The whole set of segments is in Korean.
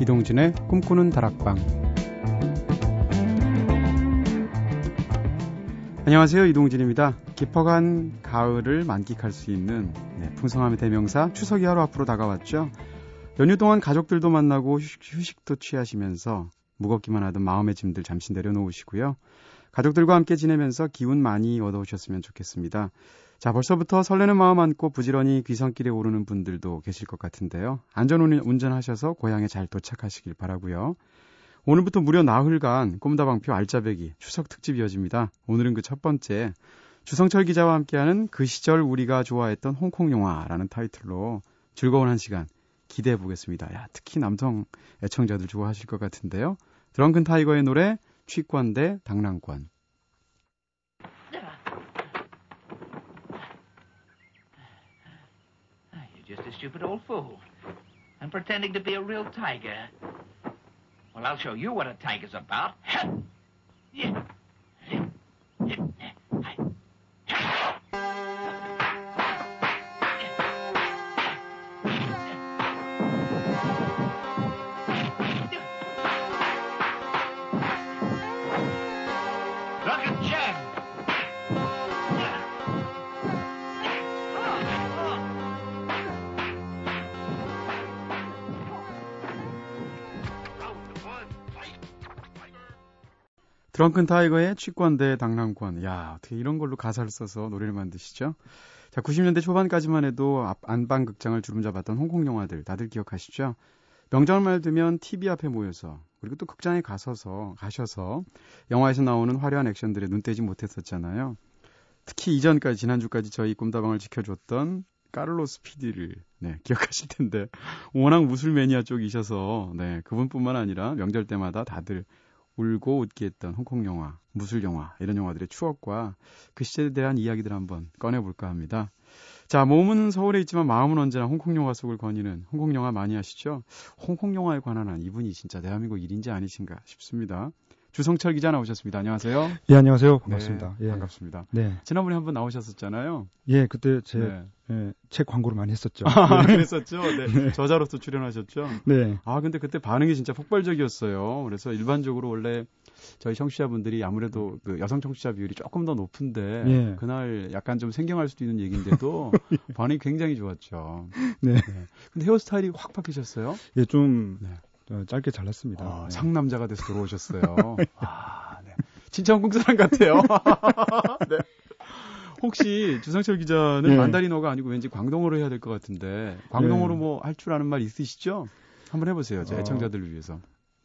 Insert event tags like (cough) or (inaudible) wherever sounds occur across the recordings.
이동진의 꿈꾸는 다락방. 안녕하세요. 이동진입니다. 깊어간 가을을 만끽할 수 있는 네, 풍성함의 대명사 추석이 하루 앞으로 다가왔죠. 연휴 동안 가족들도 만나고 휴식, 도 취하시면서 무겁기만 하던 마음의 짐들 잠시 내려놓으시고요. 가족들과 함께 지내면서 기운 많이 얻어오셨으면 좋겠습니다. 자, 벌써부터 설레는 마음 안고 부지런히 귀성길에 오르는 분들도 계실 것 같은데요. 안전 운전하셔서 고향에 잘 도착하시길 바라고요. 오늘부터 무려 나흘간 꼼다방표 알짜배기 추석 특집 이어집니다. 오늘은 그 첫 번째 주성철 기자와 함께하는 그 시절 우리가 좋아했던 홍콩 영화라는 타이틀로 즐거운 한 시간 기대해 보겠습니다. 야, 특히 남성 애청자들 좋아하실 것 같은데요. 드렁큰 타이거의 노래 취권 대 당랑권. just a stupid old fool. I'm pretending to be a real tiger. Well, I'll show you what a tiger's about. (laughs) 드렁큰 타이거의 취권 대 당랑권. 야, 어떻게 이런 걸로 가사를 써서 노래를 만드시죠? 자, 90년대 초반까지만 해도 안방 극장을 주름 잡았던 홍콩 영화들 다들 기억하시죠? 명절말 되면 TV 앞에 모여서 그리고 또 극장에 가서서 가셔서 영화에서 나오는 화려한 액션들에 눈 떼지 못했었잖아요. 특히 이전까지 지난주까지 저희 꿈다방을 지켜줬던 까를로스 PD를 네, (laughs) 기억하실 텐데 워낙 무술 매니아 쪽이셔서 네, 그분뿐만 아니라 명절 때마다 다들 울고 웃게 했던 홍콩 영화, 무술 영화 이런 영화들의 추억과 그 시대에 대한 이야기들 한번 꺼내볼까 합니다. 자, 몸은 서울에 있지만 마음은 언제나 홍콩 영화 속을 거니는 홍콩 영화 많이 아시죠? 홍콩 영화에 관한 한 이분이 진짜 대한민국 일인지 아니신가 싶습니다. 주성철 기자 나오셨습니다. 안녕하세요. 예, 안녕하세요. 반갑습니다. 네, 예. 반갑습니다. 네. 지난번에 한번 나오셨었잖아요. 예, 그때 제 네. 예, 책 광고를 많이 했었죠. 아, (laughs) 그랬었죠. 네. 저자로서 출연하셨죠. 네. 아, 근데 그때 반응이 진짜 폭발적이었어요. 그래서 일반적으로 원래 저희 청취자분들이 아무래도 그 여성 청취자 비율이 조금 더 높은데 예. 그날 약간 좀 생경할 수도 있는 얘기인데도 (laughs) 반응이 굉장히 좋았죠. 네. 네. 근데 헤어스타일이 확 바뀌셨어요? 예, 좀 네. 어, 짧게 잘랐습니다. 아, 네. 상남자가 돼서 들어오셨어요. (laughs) 아, 네. 진짜 한국 사람 같아요. (laughs) 네. 혹시 주성철 기자는 예. 만다리노가 아니고 왠지 광동어로 해야 될 것 같은데 광동어로 예. 뭐할 줄 아는 말 있으시죠? 한번 해보세요. 제 어. 애청자들을 위해서.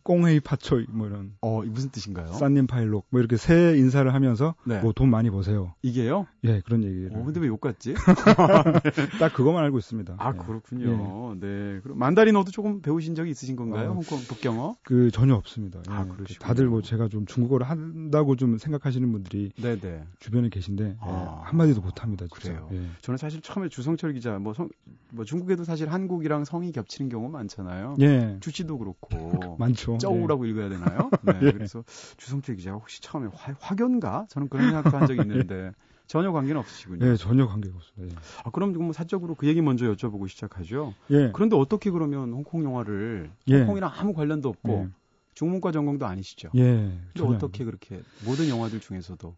꽁헤이 파초이 뭐 이런 어, 이 무슨 뜻인가요? 싼님 파일록 뭐 이렇게 새 인사를 하면서 네. 뭐돈 많이 버세요. 이게요? 예, 그런 얘기를. 어, 근데 왜 욕 같지? (laughs) 딱 그거만 알고 있습니다. 아, 예. 그렇군요. 네. 그럼 만다리노도 조금 배우신 적이 있으신 건가요? 어. 홍콩 북경어? 그 전혀 없습니다. 예. 아, 그러시군요. 다들 뭐 제가 좀 중국어를 한다고 좀 생각하시는 분들이 네네. 주변에 계신데 아. 예, 한마디도 못합니다. 진짜. 그래요. 예. 저는 사실 처음에 주성철 기자, 뭐, 성, 뭐 중국에도 사실 한국이랑 성이 겹치는 경우 많잖아요. 예. 주치도 그렇고. (laughs) 많죠. 짜오라고 읽어야 되나요? (laughs) 네. 예. 그래서 주성철 기자가 혹시 처음에 화, 화견가? 저는 그런 생각도 한 적이 있는데 (laughs) 전혀 관계는 없으시군요. 예. 예, 전혀 관계가 없습니다. 아, 그럼 뭐 사적으로 그 얘기 먼저 여쭤보고 시작하죠. 예. 예. 그런데 어떻게 그러면 홍콩 영화를 예. 홍콩이랑 아무 관련도 없고 예. 중문과 전공도 아니시죠? 예. 어떻게 그렇게 모든 영화들 중에서도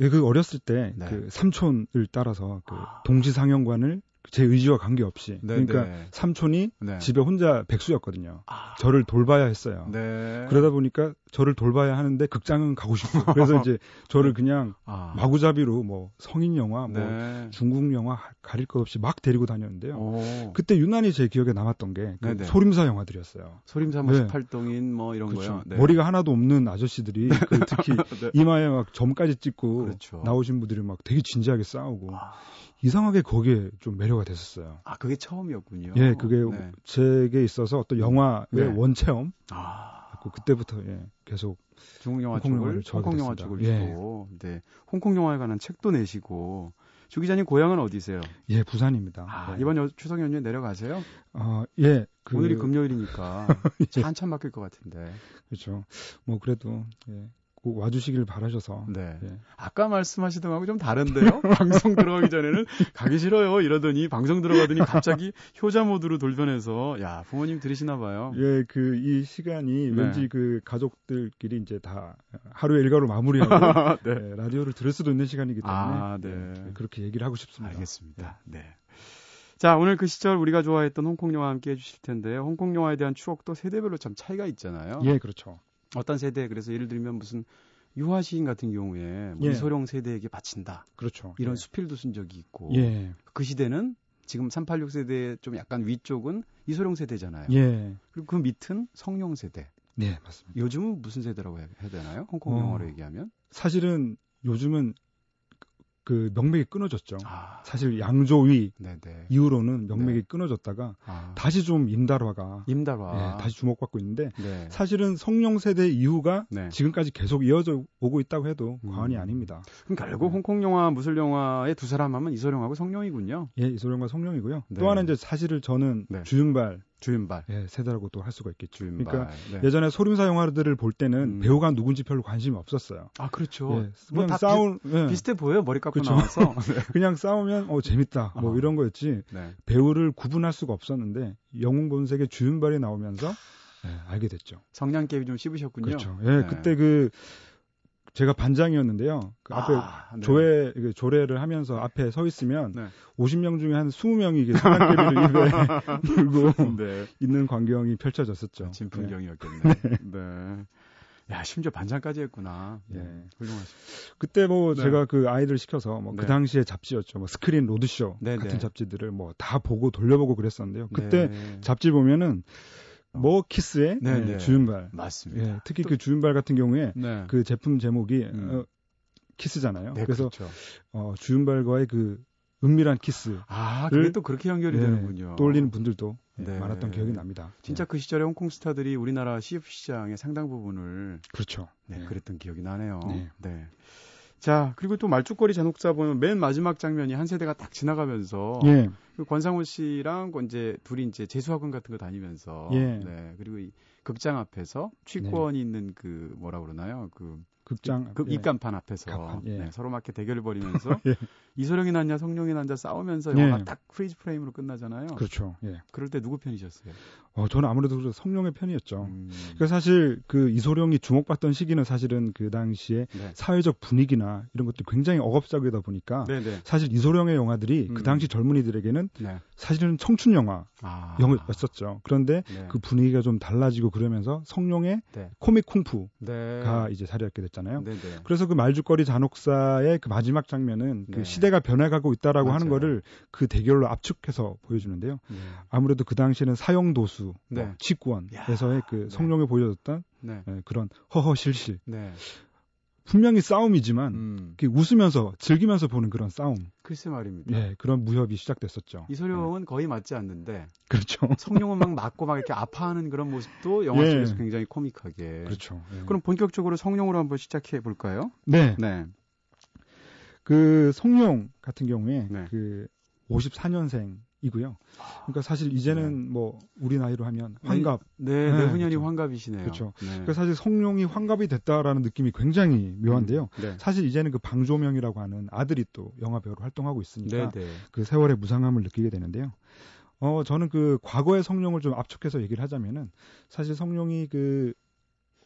예, 그 어렸을 때 네. 그 삼촌을 따라서 그 아. 동시상영관을 제 의지와 관계없이 네, 그러니까 네. 삼촌이 네. 집에 혼자 백수였거든요. 아, 저를 돌봐야 했어요. 네. 그러다 보니까 저를 돌봐야 하는데 극장은 가고 싶고 그래서 이제 저를 그냥 아, 마구잡이로 뭐 성인 영화 뭐 네. 중국 영화 가릴 것 없이 막 데리고 다녔는데요. 오. 그때 유난히 제 기억에 남았던 게 그. 소림사 영화들이었어요. 소림사 뭐 네. 18동인 뭐 이런 그렇죠. 거요. 네. 머리가 하나도 없는 아저씨들이 그 특히 (laughs) 네. 이마에 막 점까지 찍고 그렇죠. 나오신 분들이 막 되게 진지하게 싸우고 아, 이상하게 거기에 좀 매료가 됐었어요. 아, 그게 처음이었군요. 예, 그게 네. 제게 있어서 어떤 영화의 네. 원체험. 아, 그 그때부터 예, 계속 중국 영화 쪽을 홍콩 영화. 쪽을 예. 주고 네. 홍콩 영화에 관한 책도 내시고 주 기자님 고향은 어디세요? 예 부산입니다. 아, 네. 이번 여- 추석 연휴에 내려가세요? 어, 예, 그, 오늘이 금요일이니까 (laughs) 예. 차 한참 막힐 것 같은데. 그렇죠. 뭐 그래도 예, 꼭 와주시길 바라셔서 네. 예. 아까 말씀하시던 거하고 좀 다른데요? (laughs) 방송 들어가기 전에는 (laughs) 가기 싫어요 이러더니 방송 들어가더니 갑자기 효자 모드로 돌변해서 야 부모님 들으시나 봐요. 예, 그 이 시간이 네. 왠지 그 가족들끼리 이제 다 하루 일과로 마무리하고 (laughs) 네. 예, 라디오를 들을 수도 있는 시간이기 때문에 아, 네. 예, 그렇게 얘기를 하고 싶습니다. 알겠습니다. 네. 자, 오늘 그 시절 우리가 좋아했던 홍콩 영화 함께 해주실 텐데요. 홍콩 영화에 대한 추억도 세대별로 참 차이가 있잖아요. 예, 그렇죠. 어떤 세대, 그래서 예를 들면 무슨 유화 시인 같은 경우에 뭐 예. 이소룡 세대에게 바친다. 그렇죠. 이런 예. 수필도 쓴 적이 있고. 예, 그 시대는 지금 386 세대 좀 약간 위쪽은 이소룡 세대잖아요. 예, 그리고 그 밑은 성룡 세대. 네, 맞습니다. 요즘은 무슨 세대라고 해야 되나요? 홍콩 어. 영화로 얘기하면? 사실은 요즘은 그 명맥이 끊어졌죠. 아, 사실 양조위 네네. 이후로는 명맥이 네. 끊어졌다가 아, 다시 좀 임달화가 임달화. 예, 다시 주목받고 있는데 네. 사실은 성룡 세대 이후가 네. 지금까지 계속 이어져 오고 있다고 해도 음. 과언이 아닙니다. 그럼 결국 홍콩 영화, 무술 영화의 두 사람 하면 이소룡하고 성룡이군요. 예, 이소룡과 성룡이고요. 네. 또 하나 이제 사실을 저는 네. 주윤발 주윤발. 예, 세대라고 또 할 수가 있겠죠. 주윤발. 그러니까 네. 예전에 소림사 영화들을 볼 때는 음. 배우가 누군지 별로 관심이 없었어요. 아 그렇죠. 예, 뭐 그냥 다 싸우 예, 비, 슷해 보여요. 머리 깎고 그쵸. 나와서. (laughs) 그냥 싸우면 어 재밌다 뭐 어. 이런 거였지 네. 배우를 구분할 수가 없었는데 영웅 본색의 주윤발이 나오면서 예, 알게 됐죠. 성냥개비 좀 씹으셨군요. 그렇죠. 예, 네. 그때 그 제가 반장이었는데요. 그 앞에 아, 네. 조회 그 조례를 하면서 앞에 서 있으면 네. 50명 중에 한 20명이 이게 성냥개비를 입에 물고 네. 있는 광경이 펼쳐졌었죠. 진 예. 풍경이었겠네. 네. 야, 심지어 반장까지 했구나. 예. 훌륭하시. 그때 뭐 네. 제가 그 아이들 시켜서 뭐그 네. 당시에 잡지였죠. 뭐 스크린 로드쇼 네, 같은 네. 잡지들을 뭐 다 보고 돌려보고 그랬었는데요. 그때 네. 잡지 보면은 뭐 키스의 네, 예, 네. 주윤발. 맞습니다. 예, 특히 그 주윤발 같은 경우에 네. 그 제품 제목이 음. 어, 키스잖아요. 네, 그래서 그렇죠. 어, 주윤발과의 그 은밀한 키스 아, 그게 또 그렇게 연결이 네, 되는군요. 떠올리는 분들도 예, 네. 많았던 기억이 납니다. 진짜 예, 그 시절에 홍콩 스타들이 우리나라 CF 시장의 상당 부분을 그렇죠. 네, 네. 그랬던 기억이 나네요. 네. 네. 자, 그리고 또 말죽거리 잔혹사 보면 맨 마지막 장면이 한 세대가 딱 지나가면서 예, 그 권상우 씨랑 그 이제 둘이 이제 재수학원 같은 거 다니면서 예. 네. 그리고 이 극장 앞에서 취권이 있는 그 뭐라 그러나요? 그 극장 그 예. 입간판 앞에서 간판, 예. 네, 서로 막 대결을 (laughs) 벌이면서 예. 이소룡이 낫냐 성룡이 낫냐 싸우면서 예. 영화가 딱 freeze frame으로 끝나잖아요. 그렇죠. 예. 그럴 때 누구 편이셨어요? 어, 저는 아무래도 그 성룡의 편이었죠. 음, 그러니까 사실 그 이소룡이 주목받던 시기는 사실은 그 당시에 네. 사회적 분위기나 이런 것도 굉장히 억압적이다 보니까 네 네. 사실 이소룡의 영화들이 음. 그 당시 젊은이들에게는 네. 사실은 청춘 영화 아. 영화였었죠. 그런데 네. 그 분위기가 좀 달라지고 그러면서 성룡의 네. 코믹 쿵푸가 네. 이제 자리잡게 됐잖아요. 그래서 그 말죽거리 잔혹사의 그 마지막 장면은 그 네. 시대가 변해가고 있다라고 하는 맞아요. 거를 그 대결로 압축해서 보여주는데요. 네. 아무래도 그 당시에는 사형 도수, 네. 뭐 직권에서의 그 네. 성룡에 보여줬던 네. 예, 그런 허허실실. 네. 분명히 싸움이지만 음. 웃으면서 즐기면서 보는 그런 싸움. 글쎄 말입니다. 예, 그런 무협이 시작됐었죠. 이소룡은 거의 맞지 않는데 그렇죠. 성룡은 막 맞고 막 이렇게 아파하는 그런 모습도 영화 예. 속에서 굉장히 코믹하게. 그렇죠. 예. 그럼 본격적으로 성룡으로 한번 시작해 볼까요? 네. 네. 그 성룡 같은 경우에 네. 그 54년생이고요. 그러니까 사실 이제는 뭐 우리 나이로 하면 환갑. 네, 네, 내후년이 그렇죠. 환갑이시네요. 그렇죠. 네. 그러니까 사실 성룡이 환갑이 됐다라는 느낌이 굉장히 묘한데요. 음, 네. 사실 이제는 그 방조명이라고 하는 아들이 또 영화 배우로 활동하고 있으니까 네, 네. 그 세월의 무상함을 느끼게 되는데요. 어, 저는 그 과거의 성룡을 좀 압축해서 얘기를 하자면은 사실 성룡이 그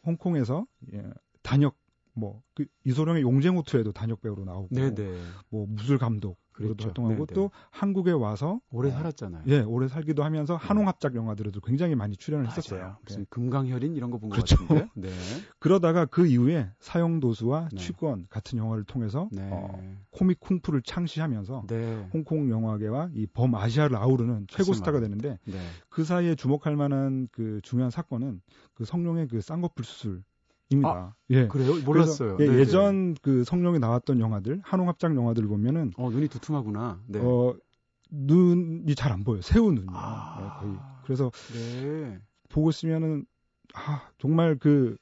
홍콩에서 예, 단역 뭐 그 이소룡의 용쟁호투에도 단역 배우로 나오고 네, 네. 뭐 무술 감독으로도 그렇죠. 활동하고 네, 네. 또 한국에 와서 오래 어, 살았잖아요. 예, 오래 살기도 하면서 한홍합작 영화들에도 굉장히 많이 출연을 맞아요. 했었어요. 무슨 예. 금강혈인 이런 거본것 그렇죠. 같은데. (laughs) 네. 그러다가 그 이후에 사형도수와 네. 취권 같은 영화를 통해서 네. 어, 코믹 쿵푸를 창시하면서 네. 홍콩 영화계와 이 범아시아를 아우르는 최고 스타가 말입니다. 되는데 네. 그 사이에 주목할 만한 그 중요한 사건은 그 성룡의 그 쌍꺼풀 수술 입니다. 예. 그래요? 몰랐어요. 예, 네, 네. 예전 그 성룡이 나왔던 영화들, 한홍 합작 영화들 을 보면은 어, 눈이 두툼하구나. 네. 어 눈이 잘 안 보여. 요 새우 눈이 아. 요 거의. 그래서 네. 보고 있으면은 아 정말 그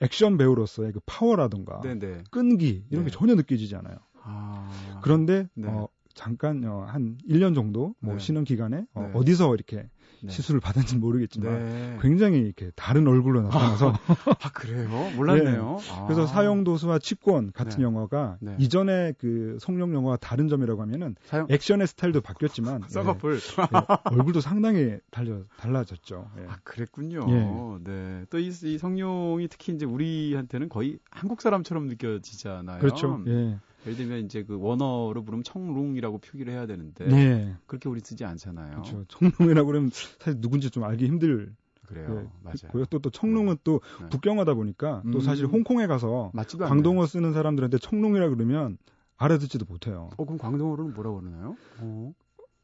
액션 배우로서의 그 파워라든가 네, 네. 끈기 이런 네. 게 전혀 느껴지지 않아요. 아. 그런데 네. 어 잠깐 어, 한 1년 정도 뭐 네. 쉬는 기간에 어, 네. 어디서 이렇게 네. 시술을 받은지는 모르겠지만 네. 굉장히 이렇게 다른 얼굴로 나타나서 (laughs) 아 그래요? 몰랐네요. 아. 그래서 사형 도수와 치권 같은 네. 영화가 네. 이전에 그 성룡 영화와 다른 점이라고 하면은 사형 액션의 스타일도 바뀌었지만 (laughs) 예, 쌍꺼풀. 예, 얼굴도 상당히 달려, 달라졌죠. 예. 아 그랬군요. 예. 네. 또이 이 성룡이 특히 이제 우리한테는 거의 한국 사람처럼 느껴지잖아요. 그렇죠. 예. 예를 들면 이제 그 원어로 부르면 청룽이라고 표기를 해야 되는데 예. 그렇게 우리 쓰지 않잖아요. 그렇죠. 청룡이라고 그러면 사실 누군지 좀 알기 힘들 그래요. 맞아요. 고요. 또, 또 청룡은 또 네. 북경어다 보니까 또 음. 사실 홍콩에 가서. 광동어 쓰는 사람들한테 청룡이라 그러면 알아듣지도 못해요. 어 그럼 광동어로는 뭐라고 그러나요? 어.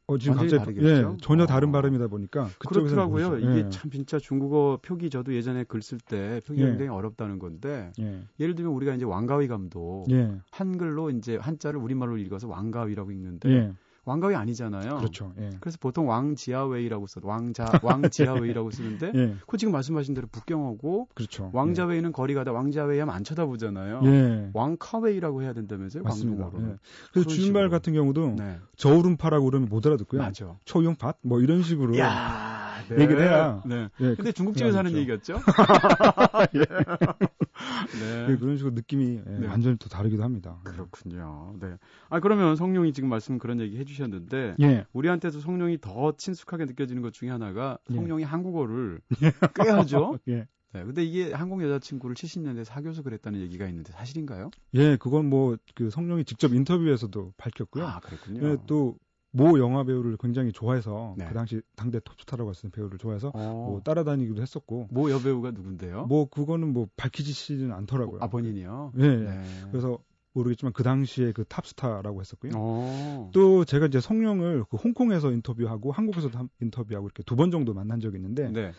어, 지금 갑자기 다르겠죠? 예, 전혀 다른 어. 발음이다 보니까 그렇더라고요. 모르죠. 이게 예. 참 진짜 중국어 표기 저도 예전에 글 쓸 때 표기가 예. 굉장히 어렵다는 건데 예. 예를 들면 우리가 이제 왕가위 감도 예. 한글로 이제 한자를 우리말로 읽어서 왕가위라고 읽는데 예. 왕가위 아니잖아요. 그렇죠. 예. 그래서 보통 왕지하웨이라고 써 왕자 왕지하웨이라고 쓰는데 (laughs) 예. 그 지금 말씀하신 대로 북경어고 그렇죠. 왕자웨이는 거리 가다 왕자웨이 하면 안 쳐다보잖아요. 예. 왕카웨이라고 해야 된다면서요? 맞습니다. 광동어로. 예. 그래서 식으로. 같은 경우도 네. 저울음파라고 그러면 못 알아듣고요. 맞아. 초용밭 뭐 이런 식으로 야, 얘기를 해야. 네. 예, 근데 중국집에서 하는 그렇죠. 얘기였죠? (laughs) (laughs) 네. 예, 그런 식으로 느낌이 예, 네. 완전히 또 다르기도 합니다. 그렇군요. 네. 아 그러면 성룡이 지금 말씀 그런 얘기 해주셨는데 예. 우리한테도 성룡이 더 친숙하게 느껴지는 것 중에 하나가 예. 성룡이 한국어를 (laughs) 꽤 하죠. 예. 네. 근데 이게 한국 여자친구를 70년대 사귀어서 그랬다는 얘기가 있는데 사실인가요? 예, 그건 뭐 그 성룡이 직접 인터뷰에서도 밝혔고요. 아 그랬군요. 예, 또 모 영화 배우를 굉장히 좋아해서 네. 그 당시 당대 톱스타라고 했던 배우를 좋아해서 어, 뭐 따라다니기도 했었고 모 여배우가 누군데요? 뭐 그거는 뭐 밝히지는 않더라고요. 아 본인이요. 예. 네. 그래서 모르겠지만 그 당시에 그 탑스타라고 했었고요. 어. 또 제가 이제 성룡을 그 홍콩에서 인터뷰하고 한국에서도 한- 인터뷰하고 이렇게 두 번 정도 만난 적이 있는데 네.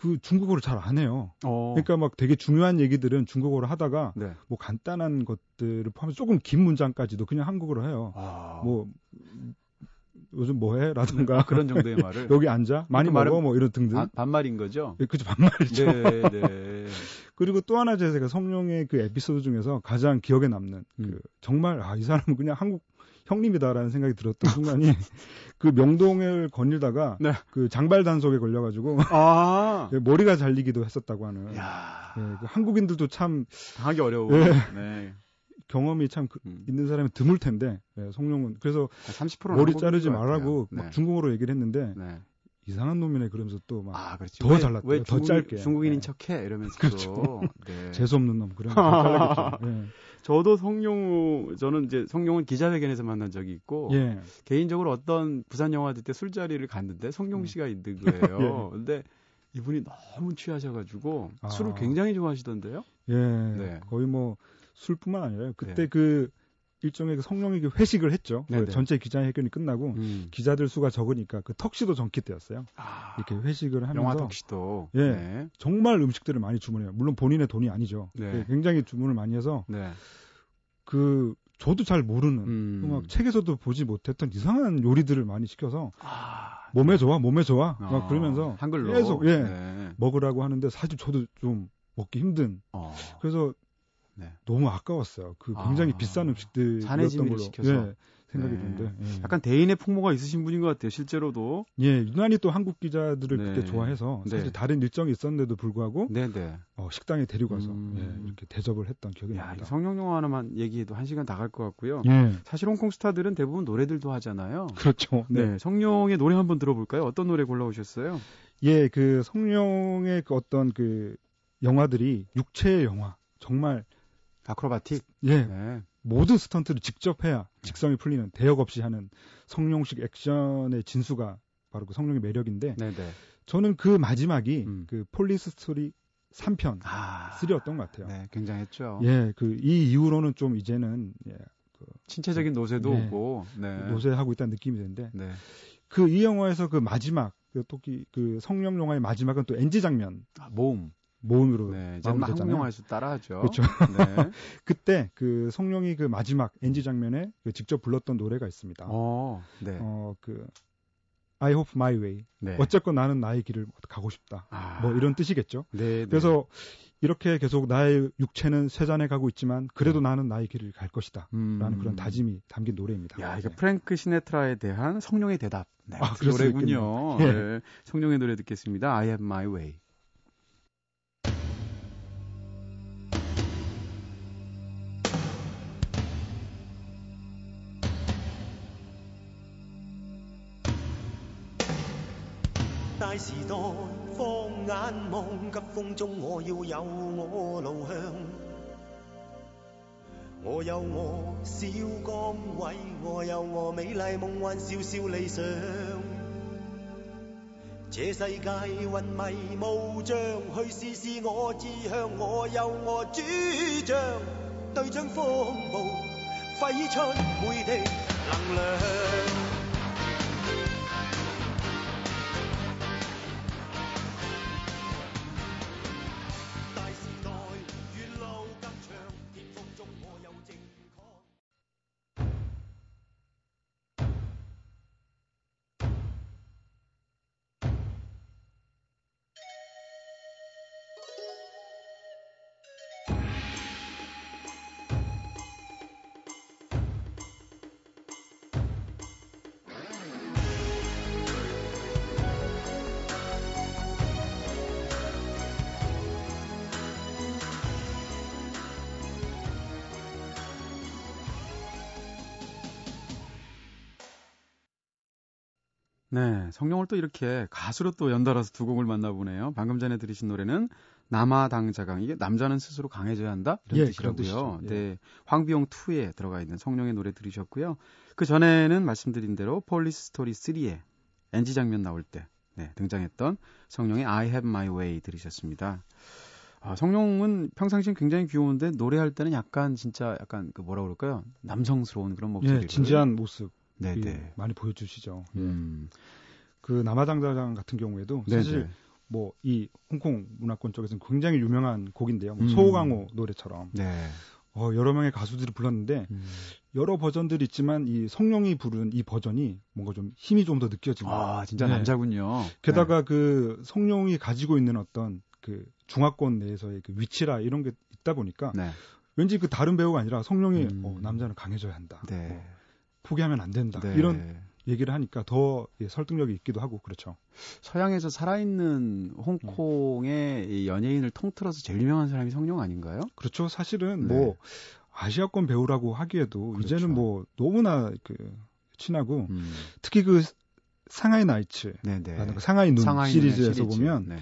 그 중국어를 잘 안 해요. 어. 그러니까 막 되게 중요한 얘기들은 중국어로 하다가 네. 뭐 간단한 것들을 포함해서 조금 긴 문장까지도 그냥 한국어로 해요. 아. 뭐 요즘 뭐해? 라든가 그런 정도의 말을 (laughs) 여기 앉아 많이 그 먹어 말은 뭐 이런 등등. 반, 반말인 거죠? 예, 그죠 반말이죠. 네, 네. (laughs) 그리고 또 하나 제가 성룡의 그 에피소드 중에서 가장 기억에 남는 음. 그 정말 아 이 사람은 그냥 한국 형님이다라는 생각이 들었던 순간이 (laughs) 그 명동을 거닐다가 네. 그 장발 단속에 걸려가지고 (laughs) 아. (laughs) 머리가 잘리기도 했었다고 하는 야. 예, 그 한국인들도 참 당하기 어려워. 예. 네. 경험이 참 그- 음. 있는 사람이 드물 텐데 예, 성룡은 그래서 30% 머리 자르지 말라고 막 네. 중국어로 얘기를 했는데 네. 이상한 놈이네 그러면서 또 막 아, 그렇지. 더 왜- 잘났대요. 왜더 중국인, 짧게. 중국인인 네. 척해 이러면서 (laughs) 그렇죠. 또. 네. (laughs) 재수 없는 놈 그런 거. 예. 저도 성룡 저는 이제 성룡은 기자회견에서 만난 적이 있고 예. 개인적으로 어떤 부산 영화제 때 술자리를 갔는데 성룡 음. 씨가 있는 (laughs) 거예요. 근데 이분이 너무 취하셔가지고 아. 술을 굉장히 좋아하시던데요. 예. 네. 거의 뭐 술뿐만 아니라 그때 네. 그 일종의 그 성령이 그 회식을 했죠. 네네. 그 전체 기자회견이 끝나고 음. 기자들 수가 적으니까 그 턱시도 전키 때였어요. 아, 이렇게 회식을 하면서 영화 덕시도. 예. 네. 정말 음식들을 많이 주문해요. 물론 본인의 돈이 아니죠. 네. 예, 굉장히 주문을 많이 해서 네. 그 저도 잘 모르는 음. 그막 책에서도 보지 못했던 이상한 요리들을 많이 시켜서 아, 몸에 좋아, 몸에 좋아 어, 막 그러면서 한글로 계속 예 네. 먹으라고 하는데 사실 저도 좀 먹기 힘든. 어. 그래서 네. 너무 아까웠어요. 그 굉장히 아, 비싼 음식들이었던 사내지미를 걸로 시켜서. 예, 생각이 네. 드는데 예. 약간 대인의 풍모가 있으신 분인 것 같아요. 실제로도. 예 유난히 또 한국 기자들을 네. 그렇게 좋아해서 사실 네. 다른 일정이 있었는데도 불구하고 네네. 어, 식당에 데리고 가서 음. 예, 이렇게 대접을 했던 기억이 야, 이 납니다. 성룡 영화 하나만 얘기해도 한 시간 다 갈 것 같고요. 예 사실 홍콩 스타들은 대부분 노래들도 하잖아요. 그렇죠. 네. 네. 성룡의 노래 한번 들어볼까요? 어떤 노래 골라오셨어요? 예, 그 성룡의 그 어떤 그 영화들이 육체의 영화 정말 acrobatic. 예 네. 모든 스턴트를 직접 해야 직성이 풀리는 대역 없이 하는 성룡식 액션의 진수가 바로 그 성룡의 매력인데 네네. 저는 그 마지막이 음. 그 Police Story 3편 아. 3였던 것 같아요. 네, 굉장했죠. 예, 그 이 이후로는 좀 이제는 예, 신체적인 노쇠도 네. 오고. 네. 노쇠하고 있다는 느낌이 드는데 네. 그이 영화에서 그 마지막 그 토끼 그 성룡 영화의 마지막은 또 NG 장면 아, 모음. 모음으로 네. 이제. 영화에서 따라하죠. 그렇죠. 네. (laughs) 그때 그 성룡이 그 마지막 NG 장면에 그 직접 불렀던 노래가 있습니다. 어. 네. 어, 그 I hope my way. 네. 어쨌건 나는 나의 길을 가고 싶다. 아. 뭐 이런 뜻이겠죠. 네. 네. 그래서 이렇게 계속 나의 육체는 쇠잔해 가고 있지만 그래도 나는 나의 길을 갈 것이다. 음. 라는 그런 다짐이 담긴 노래입니다. 야, 이거 네. 프랭크 시네트라에 대한 성룡의 대답. 네, 아, 그 노래군요. 예. 네, 성룡의 노래 듣겠습니다. I have my way.「大時代放眼望急風中，我要有我路向。我有我小崗位，我有我美麗夢幻，笑笑理想。這世界云迷雾障，去試試我志向，我有我主張，對準風暴，揮出每滴能量。 네, 성룡을 또 이렇게 가수로 또 연달아서 두 곡을 만나보네요. 방금 전에 들으신 노래는 남아당자강 이게 남자는 스스로 강해져야 한다 이런 예, 뜻이고요. 예. 네, 황비홍 2에 들어가 있는 성룡의 노래 들으셨고요. 그 전에는 말씀드린 대로 Police Story 3에 NG 장면 나올 때 네, 등장했던 성룡의 I Have My Way 들으셨습니다. 아, 성룡은 평상시엔 굉장히 귀여운데 노래할 때는 약간 진짜 약간 그 뭐라 그럴까요? 남성스러운 그런 목소리를 예, 진지한 모습 네, 이 네. 많이 보여주시죠. 예. 음. 그 남아당자장 같은 경우에도 네, 사실 네. 뭐이 홍콩 문화권 쪽에서는 굉장히 유명한 곡인데요. 뭐 음. 소강호 노래처럼 네. 어, 여러 명의 가수들이 불렀는데 음. 여러 버전들이 있지만 이 성룡이 부른 이 버전이 뭔가 좀 힘이 좀 더 느껴지는. 아, 진짜 네. 남자군요. 게다가 그 성룡이 가지고 있는 어떤 그 중화권 내에서의 그 위치라 이런 게 있다 보니까 네. 왠지 그 다른 배우가 아니라 성룡이 음. 어, 남자는 강해져야 한다. 네. 어, 포기하면 안 된다. 네. 이런 얘기를 하니까 더 예, 설득력이 있기도 하고 그렇죠. 서양에서 살아있는 홍콩의 이 연예인을 통틀어서 제일 유명한 사람이 성룡 아닌가요? 그렇죠. 사실은 네. 뭐 아시아권 배우라고 하기에도 그렇죠. 이제는 뭐 너무나 그 친하고 음. 특히 그 상하이 나이츠 네네. 라는 그 상하이 눈 상하이 시리즈에서 시리즈. 보면 네.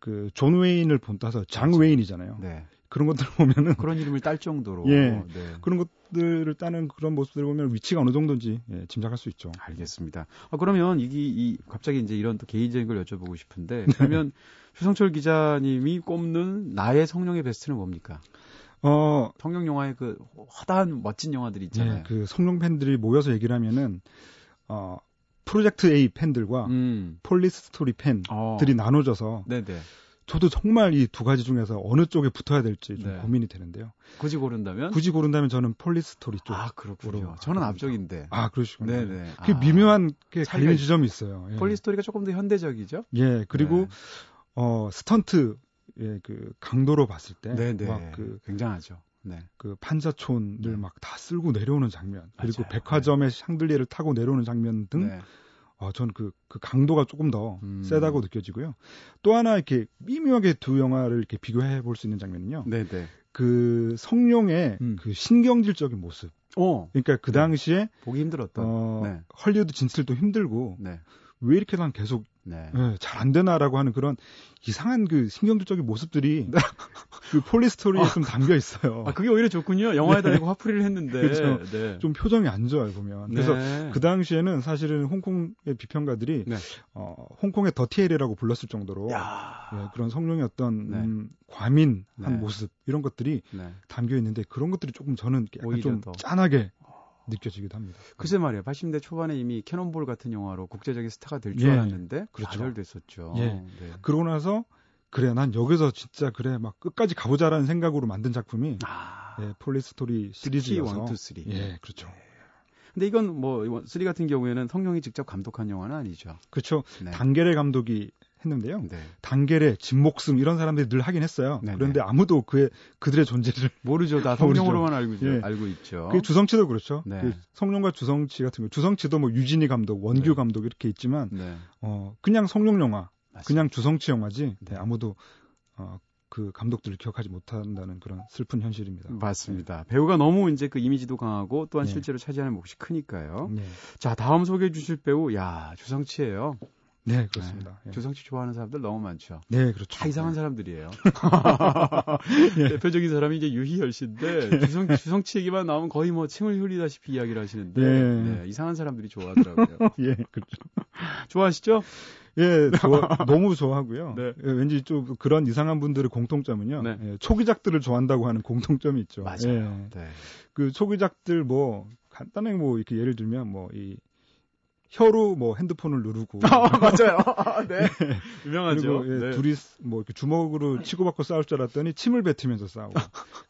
그존 웨인을 본따서 장 그렇죠. 웨인이잖아요. 네. 그런 것들 을 보면은 그런 이름을 딸 정도로. 예. 네. 그런 것들을 따는 그런 모습들을 보면 위치가 어느 정도인지 예, 짐작할 수 있죠. 알겠습니다. 아, 그러면 이게 이 갑자기 이제 이런 또 개인적인 걸 여쭤보고 싶은데 (laughs) 네. 그러면 최성철 기자님이 꼽는 나의 성룡의 베스트는 뭡니까? 어, 성룡 영화의 그 화다한 멋진 영화들 있잖아요. 예, 그 성룡 팬들이 모여서 얘기를 하면은 어, Project A 팬들과 음. Police Story 팬들이 어. 나눠져서 네네. 저도 정말 이 두 가지 중에서 어느 쪽에 붙어야 될지 좀 네. 고민이 되는데요. 굳이 고른다면? 굳이 고른다면 저는 Police Story 쪽. 아 그렇군요. 저는. 앞쪽인데. 아, 그러시군요. 네네. 그 아. 미묘한 게 갈리는 있- 지점이 있어요. 예. Police Story가 조금 더 현대적이죠? 예, 그리고 네. 어 스턴트 예, 그 강도로 봤을 때 네네. 막 그 굉장하죠. 네. 그 판자촌을 네. 막 다 쓸고 내려오는 장면 그리고 맞아요. 백화점의 샹들리에를 타고 내려오는 장면 등 네. 어, 전 그, 그 강도가 조금 더 음. 세다고 느껴지고요. 또 하나 이렇게 미묘하게 두 영화를 이렇게 비교해 볼 수 있는 장면은요. 네네. 그 성룡의 음. 그 신경질적인 모습. 어 그러니까 그 네. 당시에 보기 힘들었던. 어, 네. 헐리우드 진출도 힘들고 네. 왜 이렇게 난 계속 네. 잘안 되나라고 하는 그런 이상한 그 신경질적인 모습들이 그 폴리스토리에 좀 담겨 있어요. 아 그게 오히려 좋군요. 영화에다 대고 화풀이를 했는데. 그렇죠. 네. 좀 표정이 안 좋아요 보면. 그래서 네. 그 당시에는 사실은 홍콩의 비평가들이 네. 어, 홍콩의 Dirty Harry라고 불렀을 정도로 야. 예, 그런 성룡의 어떤 네. 음, 과민한 네. 모습 이런 것들이 네. 담겨 있는데 그런 것들이 조금 저는 약간 좀 더. 짠하게 느껴지기도 합니다. 글쎄 말이야. 80년대 초반에 이미 Cannonball 같은 영화로 국제적인 스타가 될 줄 예. 알았는데 그렇죠. 좌절됐었죠. 예. 네. 그러고 나서 그래 난 여기서 진짜 그래 막 끝까지 가보자라는 생각으로 만든 작품이 아. 예, Police Story 시리즈여서 1, 2, 3. 예, 그렇죠. 근데 이건 뭐3 같은 경우에는 성룡이 직접 감독한 영화는 아니죠. 그렇죠. 네. 단계래 감독이 했는데요. 네. 단결에 진목승 이런 사람들이 늘 하긴 했어요. 네네. 그런데 아무도 그의 그들의 존재를 (laughs) 모르죠. 다. (laughs) 성룡으로만 알고, 있죠. 예. 알고 있죠. 그 주성치도 그렇죠. 네. 그 성룡과 주성치 같은 거. 주성치도 뭐 유진이 감독, 원규 네. 감독 이렇게 있지만 네. 어 그냥 성룡 영화, 맞습니다. 그냥 주성치 영화지. 네. 네, 아무도 어 그 감독들을 기억하지 못한다는 그런 슬픈 현실입니다. 맞습니다. 배우가 너무 이제 그 이미지도 강하고 또한 네. 실제로 차지하는 몫이 크니까요. 네, 자, 다음 소개해 주실 배우, 야, 주성치예요. 네 그렇습니다. 네. 예. 주성치 좋아하는 사람들 너무 많죠. 네, 그렇죠. 다 이상한 사람들이에요. (laughs) 예. 대표적인 사람이 이제 유희열 씨인데 주성, 주성치 얘기만 나오면 거의 뭐 침을 흘리다시피 이야기를 하시는데 예. 네, 이상한 사람들이 좋아하더라고요. (laughs) 예, 그렇죠. 좋아하시죠? 예, 좋아, (laughs) 너무 좋아하고요. 네. 예, 왠지 좀 그런 이상한 분들의 공통점은요. 네. 예, 초기작들을 좋아한다고 하는 공통점이 있죠. 맞아요. 예, 네. 그 초기작들 뭐 간단하게 뭐 이렇게 예를 들면 뭐 이 혀로 뭐 핸드폰을 누르고 맞아요. 네. 유명하죠. 그리고 예, 네. 둘이 뭐 이렇게 주먹으로 치고받고 싸울 줄 알았더니 침을 뱉으면서 싸우고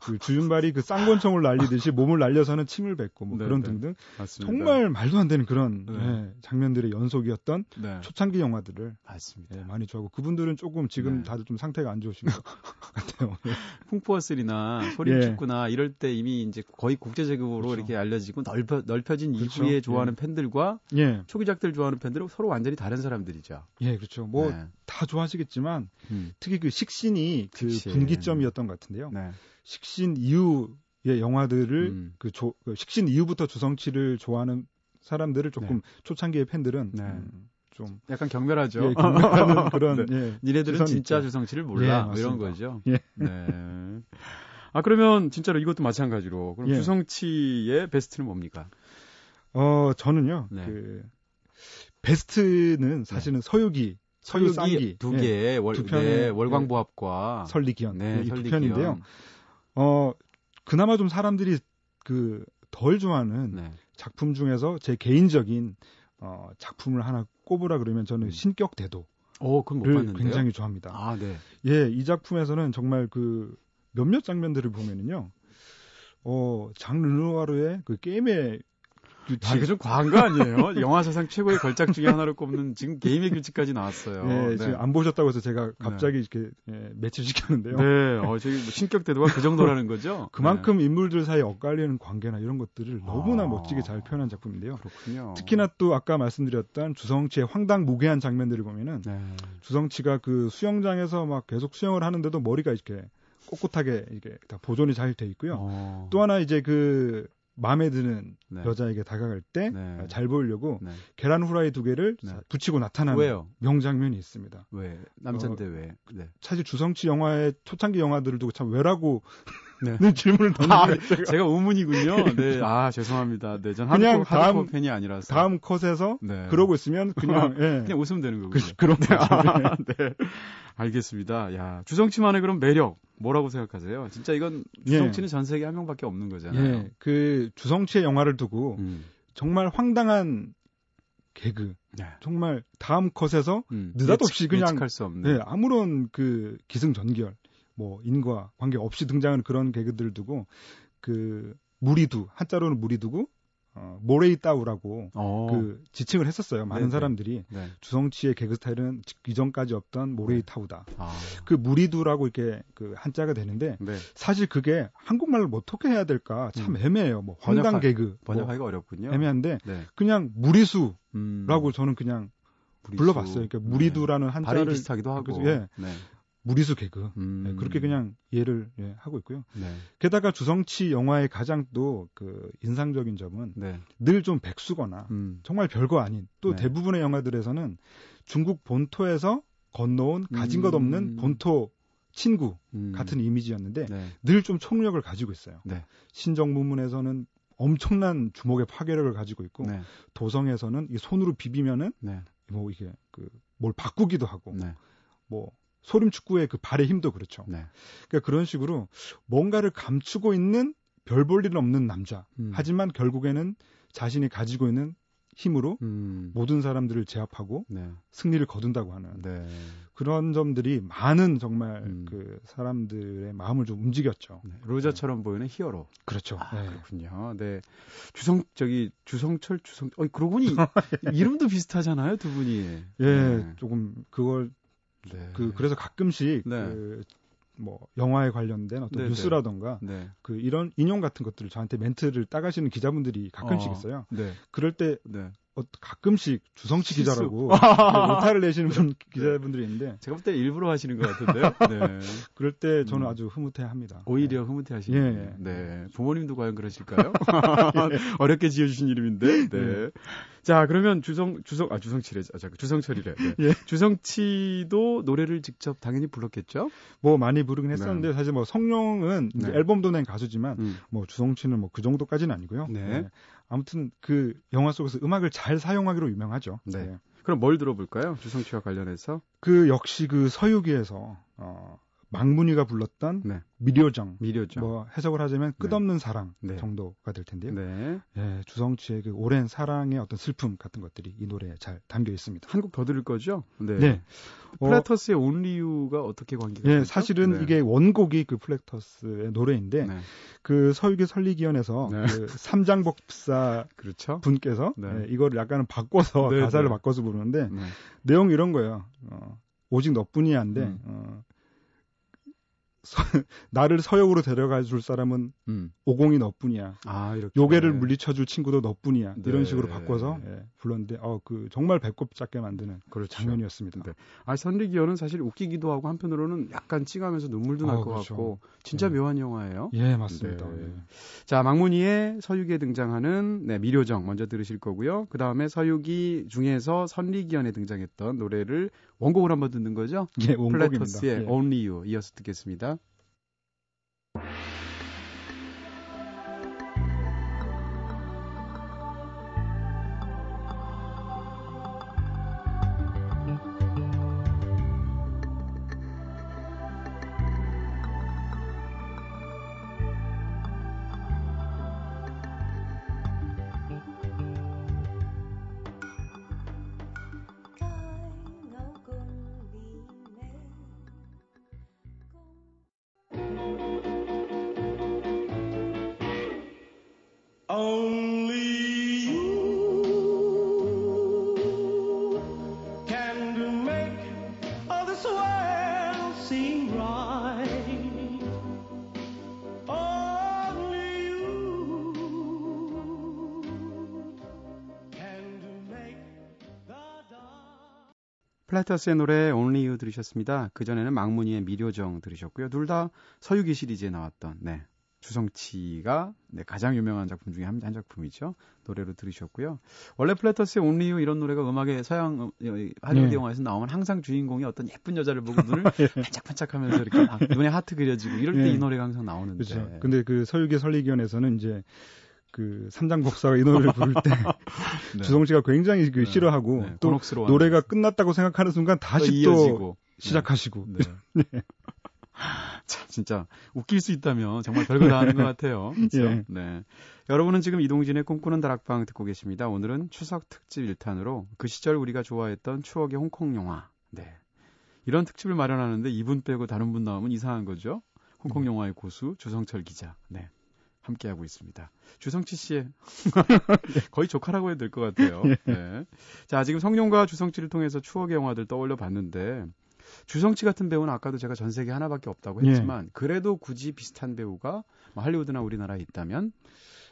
그 주윤발이 그 쌍권총을 날리듯이 몸을 날려서는 침을 뱉고 뭐 네, 그런 네. 등등 맞습니다. 정말 말도 안 되는 그런 네. 예, 장면들의 연속이었던 네. 초창기 영화들을 맞습니다. 예, 많이 좋아하고 그분들은 조금 지금 네. 다들 좀 상태가 안 좋으신 것 (laughs) 같아요. 예. 풍포어슬이나 소림 예. 축구나 이럴 때 이미 이제 거의 국제제급으로 그렇죠. 이렇게 알려지고 넓혀, 넓혀진 그렇죠. 이후에 좋아하는 예. 팬들과 예, 초기작들 좋아하는 팬들은 서로 완전히 다른 사람들이죠. 예, 그렇죠. 뭐다 네. 좋아하시겠지만 음. 특히 그 식신이 그 식신. 분기점이었던 것 같은데요. 네. 식신 이후의 영화들을 음. 그, 조, 그 식신 이후부터 주성치를 좋아하는 사람들을 조금 초창기의 팬들은 네. 음, 좀 약간 경멸하죠. 예, 경멸하는 (laughs) 그런 네. 예, 니네들은 진짜 있죠. 주성치를 예, 몰라. 뭐 이런. 거죠. 예. 네. 아 그러면 진짜로 이것도 마찬가지로 그럼 예. 주성치의 베스트는 뭡니까? 어 저는요 네. 그 베스트는 사실은 서유기 서유 쌍기 두 예, 개, 월, 두 편의, 네, 예, 월광보합과 설리기현 네, 이두. 편인데요. 어 그나마 좀 사람들이 그 덜 좋아하는 네. 작품 중에서 제 개인적인 어 작품을 하나 꼽으라 그러면 저는 음. 신격대도를 그건 못 봤는데요. 굉장히 좋아합니다. 아, 네. 예, 이 작품에서는 정말 그 몇몇 장면들을 보면은요. 어, 장 르누아르의 그 게임의 규칙. 아, 이거 좀 과한 거 아니에요? (laughs) 영화 사상 최고의 걸작 중에 하나로 꼽는 지금 게임의 규칙까지 나왔어요. 예, 네. 지금 안 보셨다고 해서 제가 갑자기 이렇게 예, 매치시켰는데요. 네, 어, 저기 뭐 신격 대도가 그 정도라는 (laughs) 거죠? 그만큼 인물들 사이에 엇갈리는 관계나 이런 것들을 너무나 아. 멋지게 잘 표현한 작품인데요. 네. 그렇군요. 특히나 또 아까 말씀드렸던 주성치의 황당 무계한 장면들을 보면은 네. 주성치가 그 수영장에서 막 계속 수영을 하는데도 머리가 이렇게 꼿꼿하게 이게 다 보존이 잘 돼 있고요. 어, 또 하나 이제 그 마음에 드는 네. 여자에게 다가갈 때잘 네. 보이려고 네. 계란 후라이 두 개를 네. 붙이고 나타나는 왜요? 명장면이 있습니다. 왜? 남잔데 왜? 네. 사실 주성치 영화의 초창기 영화들을 두고 참 왜라고 네. 는 질문을 아, 던지면 제가 제가 우문이군요. 네. (laughs) 아, 죄송합니다. 네. 전 그냥 하드코어 다음- 팬이 아니라서. 다음 컷에서 네. 그러고 있으면 그냥 (laughs) 예. 그냥 웃으면 되는 거군요. 그, 그런 거죠. 아, 네. 알겠습니다. 야, 주성치만의 그런 매력 뭐라고 생각하세요? 진짜 이건 주성치는 전 세계 한 명밖에 없는 거잖아요. 예, 그 주성치의 영화를 두고 음. 정말 황당한 개그, 네. 정말 다음 컷에서 음. 느닷없이 예측- 그냥- 예측할 수 없는. 네, 아무런 그 기승전결, 뭐 인과 관계 없이 등장하는 그런 개그들을 두고 그 무리두 한자로는 무리두고 어, 모레이따우라고 어. 그 지칭을 했었어요. 많은 네네. 사람들이 네. 주성치의 개그 스타일은 이전까지 없던 모레이타우다. 아. 그 무리두라고 이렇게 그 한자가 되는데 네. 사실 그게 한국말로 뭐 어떻게 해야 될까 참 음. 애매해요. 뭐 황당 번역하- 개그 뭐 번역하기가 어렵군요. 애매한데 네. 그냥 무리수라고 음. 저는 그냥 무리수. 불러봤어요. 그러니까 무리두라는 발음이 한자를 비슷하기도 하고. 예. 네. 무리수 개그 음. 네, 그렇게 그냥 이해를 예, 하고 있고요. 네. 게다가 주성치 영화의 가장 또 그 인상적인 점은 네. 늘좀 백수거나 음. 정말 별거 아닌 또 네. 대부분의 영화들에서는 중국 본토에서 건너온 가진 것 음. 없는 본토 친구 음. 같은 이미지였는데 네. 늘좀 총력을 가지고 있어요. 네. 신정문문에서는 엄청난 주먹의 파괴력을 가지고 있고 네. 도성에서는 이 손으로 비비면은 네. 뭐 이게 그 뭘 바꾸기도 하고 네. 뭐 소림 축구의 그 발의 힘도 그렇죠. 네. 그러니까 그런 식으로 뭔가를 감추고 있는 별 볼 일은 없는 남자. 음. 하지만 결국에는 자신이 가지고 있는 힘으로 음. 모든 사람들을 제압하고 네. 승리를 거둔다고 하는 네. 그런 점들이 많은 정말 음. 그 사람들의 마음을 좀 움직였죠. 네. 로저처럼 보이는 히어로. 그렇죠. 아, 네. 그렇군요. 네. 주성 저기 주성철 주성 어 그러고 보니 이름도 비슷하잖아요, 두 분이. 예, 네. 조금 그걸 네. 그 그래서 가끔씩 네. 그뭐 영화에 관련된 어떤 네네. 뉴스라던가 네. 그 이런 인용 같은 것들을 저한테 멘트를 따가시는 기자분들이 가끔씩 어, 있어요. 네. 그럴 때 네. 어, 가끔씩 주성치 실수. 기자라고 네, (laughs) 오타를 내시는 분 기자분들이 있는데 제가 볼 때 일부러 하시는 것 같은데요. 네. (laughs) 그럴 때 저는 음. 아주 흐뭇해합니다. 오히려 흐뭇해 하시는 예, 네. 예. 네. 부모님도 과연 그러실까요? (laughs) 어렵게 지어주신 이름인데. 네. 자, 그러면 주성, 주성, 아, 주성치래. 아, 잠깐, 주성철이래. 네. (laughs) 예. 주성치도 노래를 직접 당연히 불렀겠죠? 뭐 많이 부르긴 했었는데 사실 뭐 성룡은 네. 앨범도 낸 가수지만 음. 뭐 주성치는 뭐 그 정도까지는 아니고요. 네. 아무튼 그 영화 속에서 음악을 잘 사용하기로 유명하죠. 네. 그럼 뭘 들어볼까요? 주성치와 관련해서? 그 역시 그 서유기에서 어, 망문이가 불렀던 네. 미료정 미료죠. 뭐 해석을 하자면 끝없는 사랑 네. 정도가 될 텐데요. 네. 예, 주성치의 그 오랜 사랑의 어떤 슬픔 같은 것들이 이 노래에 잘 담겨 있습니다. 한 곡 더 들을 거죠? 네. 네. 어, Platters의 Only You가 어떻게 관계가 예? 사실은 네. 이게 원곡이 그 Platters의 노래인데 네. 그 서유기 선리기연에서 네. 그 삼장법사 (laughs) 그렇죠. 분께서 네. 예, 이거를 약간 바꿔서 네, 가사를 네. 바꿔서 부르는데 네. 내용이 이런 거예요. 어, 오직 너뿐이야인데 음. 어, 서- (laughs) 나를 서역으로 데려가 줄 사람은 음. 오공이 너뿐이야. 아, 이렇게. 요괴를 물리쳐 줄 친구도 너뿐이야. 네. 이런 식으로 바꿔서 예, 불렀는데 어, 그 정말 배꼽 잡게 만드는 그렇죠. 장면이었습니다. 네. 아, 선리기어는 사실 웃기기도 하고 한편으로는 약간 찡하면서 눈물도 날 아, 것 그렇죠. 같고 진짜 네. 묘한 영화예요. 예, 맞습니다. 네. 예. 자, 망문이의 서유기에 등장하는 네, 미료정 먼저 들으실 거고요. 그 다음에 서유기 중에서 선리기연에 등장했던 노래를 원곡을 한번 듣는 거죠. 예, 원곡입니다. 플래터스의 예. Only You 이어서 듣겠습니다. Platters의 노래 Only You 들으셨습니다. 그전에는 막문위의 미료정 들으셨고요. 둘 다 서유기 시리즈에 나왔던 네. 주성치가 네, 가장 유명한 작품 중에 한, 한 작품이죠. 노래로 들으셨고요. 원래 Platters의 Only You 이런 노래가 음악의 서양 어, 어, 할리우드 네. 영화에서 나오면 항상 주인공이 어떤 예쁜 여자를 보고 눈을 (laughs) 반짝반짝하면서 이렇게 막 눈에 하트 그려지고 이럴 때 네. 이 노래가 항상 나오는데. 그렇죠. 근데 그 서유기 선리기연에서는 이제 그 삼장 법사가 이 노래를 부를 때 (laughs) 네. 주성치가 굉장히 그 네. 싫어하고 네, 또 곤혹스러워 노래가 끝났다고 생각하는 순간 다시 또 이어지고 시작하시고 네. (laughs) (laughs) 참 진짜 웃길 수 있다면 정말 별거 다 하는 것 같아요. 그렇죠? 예. 네. 여러분은 지금 이동진의 꿈꾸는 다락방 듣고 계십니다. 오늘은 추석 특집 1탄으로 그 시절 우리가 좋아했던 추억의 홍콩 영화. 네. 이런 특집을 마련하는데 이분 빼고 다른 분 나오면 이상한 거죠. 홍콩 영화의 고수 주성철 기자. 네. 함께하고 있습니다. 주성치 씨의 (laughs) 거의 조카라고 해도 될 것 같아요. 네. 자, 지금 성룡과 주성치를 통해서 추억의 영화들 떠올려 봤는데 주성치 같은 배우는 아까도 제가 전 세계 하나밖에 없다고 예. 했지만 그래도 굳이 비슷한 배우가 뭐 할리우드나 우리나라에 있다면